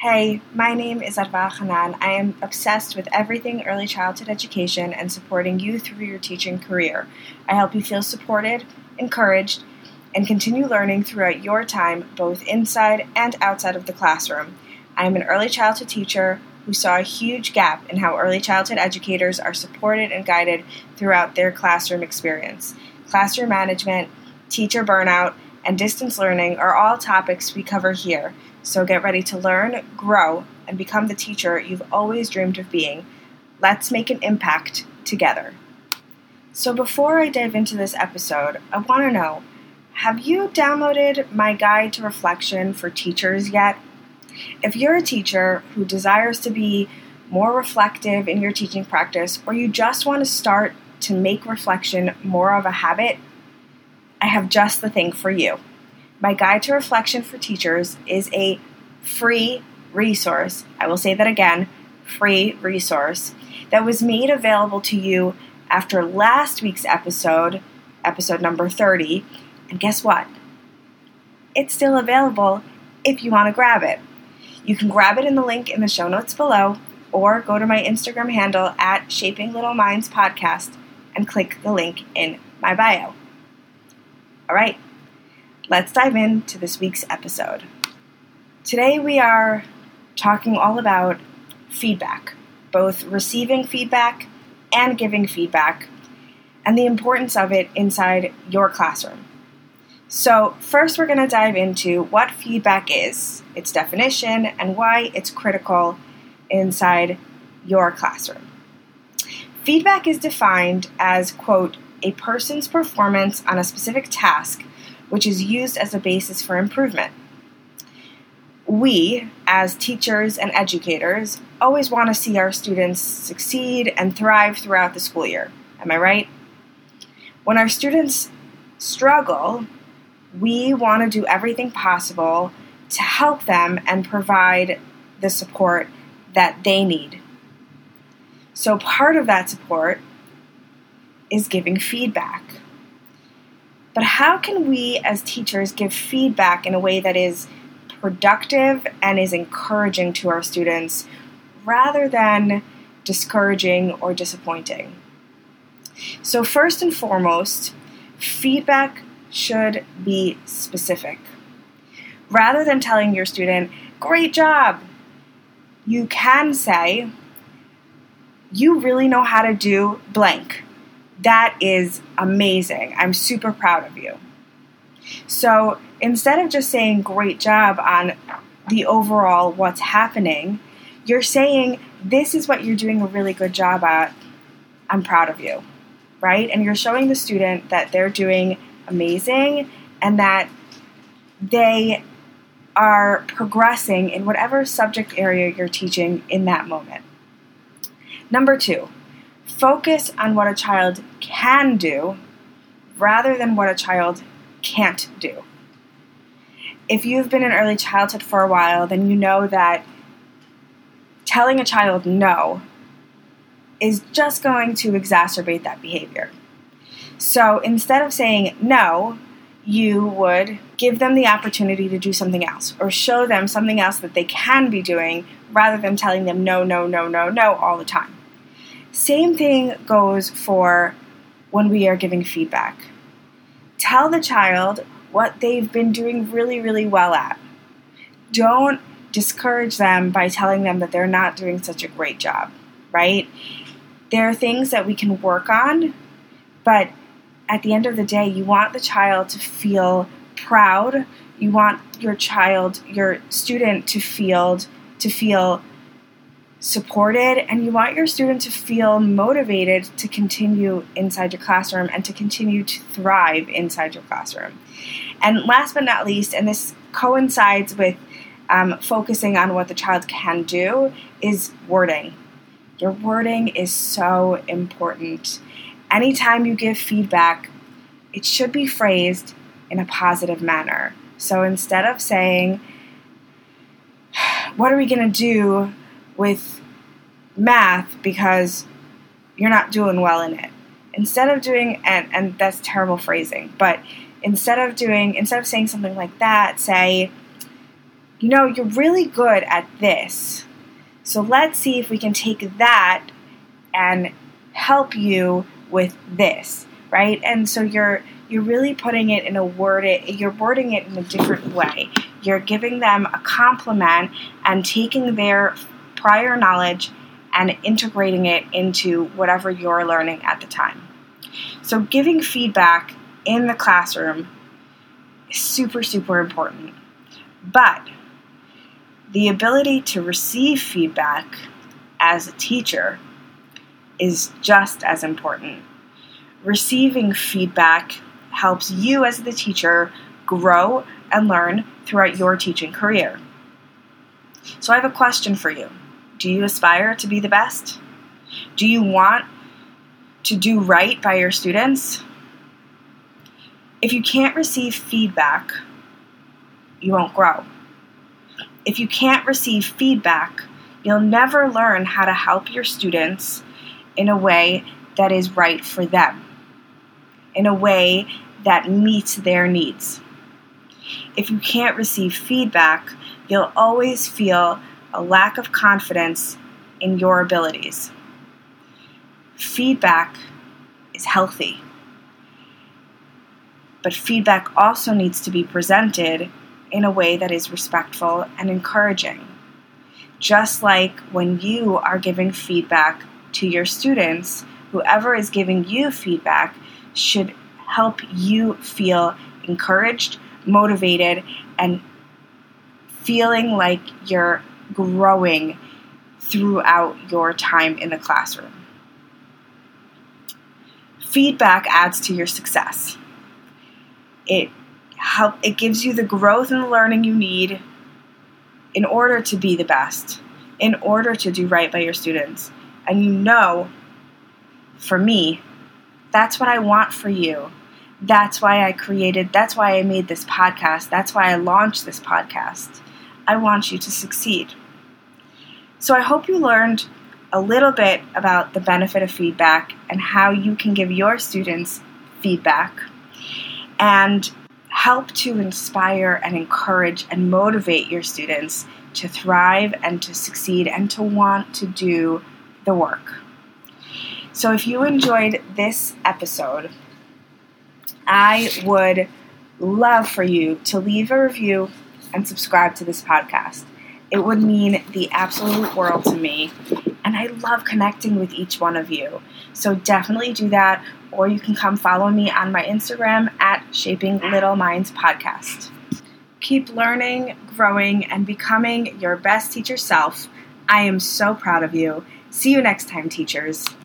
Hey, my name is Arwa Khanan. I am obsessed with everything early childhood education and supporting you through your teaching career. I help you feel supported, encouraged, and continue learning throughout your time, both inside and outside of the classroom. I am an early childhood teacher who saw a huge gap in how early childhood educators are supported and guided throughout their classroom experience. Classroom management, teacher burnout, and distance learning are all topics we cover here. So get ready to learn, grow, and become the teacher you've always dreamed of being. Let's make an impact together. So before I dive into this episode, I want to know have you downloaded my guide to reflection for teachers yet? If you're a teacher who desires to be more reflective in your teaching practice, or you just want to start to make reflection more of a habit, I have just the thing for you. My Guide to Reflection for Teachers is a free resource. I will say that again free resource that was made available to you after last week's episode, episode number 30. And guess what? It's still available if you want to grab it. You can grab it in the link in the show notes below or go to my Instagram handle at Shaping Little Minds Podcast and click the link in my bio. All right, let's dive into this week's episode. Today we are talking all about feedback, both receiving feedback and giving feedback, and the importance of it inside your classroom. So, first, we're going to dive into what feedback is, its definition, and why it's critical inside your classroom. Feedback is defined as, quote, a person's performance on a specific task, which is used as a basis for improvement. We, as teachers and educators, always want to see our students succeed and thrive throughout the school year. Am I right? When our students struggle, we want to do everything possible to help them and provide the support that they need. So, part of that support is giving feedback. But how can we as teachers give feedback in a way that is productive and is encouraging to our students rather than discouraging or disappointing? So, first and foremost, feedback should be specific. Rather than telling your student, Great job, you can say, You really know how to do blank that is amazing. I'm super proud of you. So instead of just saying great job on the overall what's happening, you're saying this is what you're doing a really good job at. I'm proud of you, right? And you're showing the student that they're doing amazing and that they are progressing in whatever subject area you're teaching in that moment. Number two, focus on what a child can do rather than what a child can't do. If you've been in early childhood for a while, then you know that telling a child no is just going to exacerbate that behavior. So instead of saying no, you would give them the opportunity to do something else or show them something else that they can be doing rather than telling them no, no, no, no, no all the time. Same thing goes for when we are giving feedback. Tell the child what they've been doing really, really well at. Don't discourage them by telling them that they're not doing such a great job, right? There are things that we can work on, but at the end of the day, you want the child to feel proud. You want your child, your student to feel to feel supported and you want your student to feel motivated to continue inside your classroom and to continue to thrive inside your classroom. And last but not least, and this coincides with um, focusing on what the child can do, is wording. Your wording is so important. Anytime you give feedback, it should be phrased in a positive manner. So instead of saying, What are we going to do with math because you're not doing well in it. Instead of doing, and, and that's terrible phrasing, but instead of doing, instead of saying something like that, say, you know, you're really good at this. So let's see if we can take that and help you with this, right? And so you're you're really putting it in a word it you're wording it in a different way. You're giving them a compliment and taking their prior knowledge and integrating it into whatever you're learning at the time. So giving feedback in the classroom is super super important. But the ability to receive feedback as a teacher is just as important. Receiving feedback helps you as the teacher grow and learn throughout your teaching career. So, I have a question for you Do you aspire to be the best? Do you want to do right by your students? If you can't receive feedback, you won't grow. If you can't receive feedback, you'll never learn how to help your students in a way that is right for them, in a way that meets their needs. If you can't receive feedback, you'll always feel a lack of confidence in your abilities. Feedback is healthy, but feedback also needs to be presented in a way that is respectful and encouraging. Just like when you are giving feedback to your students, whoever is giving you feedback should help you feel encouraged, motivated, and feeling like you're growing throughout your time in the classroom. Feedback adds to your success. It help it gives you the growth and the learning you need in order to be the best, in order to do right by your students. And you know, for me, that's what I want for you. That's why I created, that's why I made this podcast. That's why I launched this podcast. I want you to succeed. So I hope you learned a little bit about the benefit of feedback and how you can give your students feedback and help to inspire and encourage and motivate your students to thrive and to succeed and to want to do the work. So, if you enjoyed this episode, I would love for you to leave a review and subscribe to this podcast. It would mean the absolute world to me, and I love connecting with each one of you. So definitely do that, or you can come follow me on my Instagram at Shaping Little Minds Podcast. Keep learning, growing, and becoming your best teacher self. I am so proud of you. See you next time, teachers.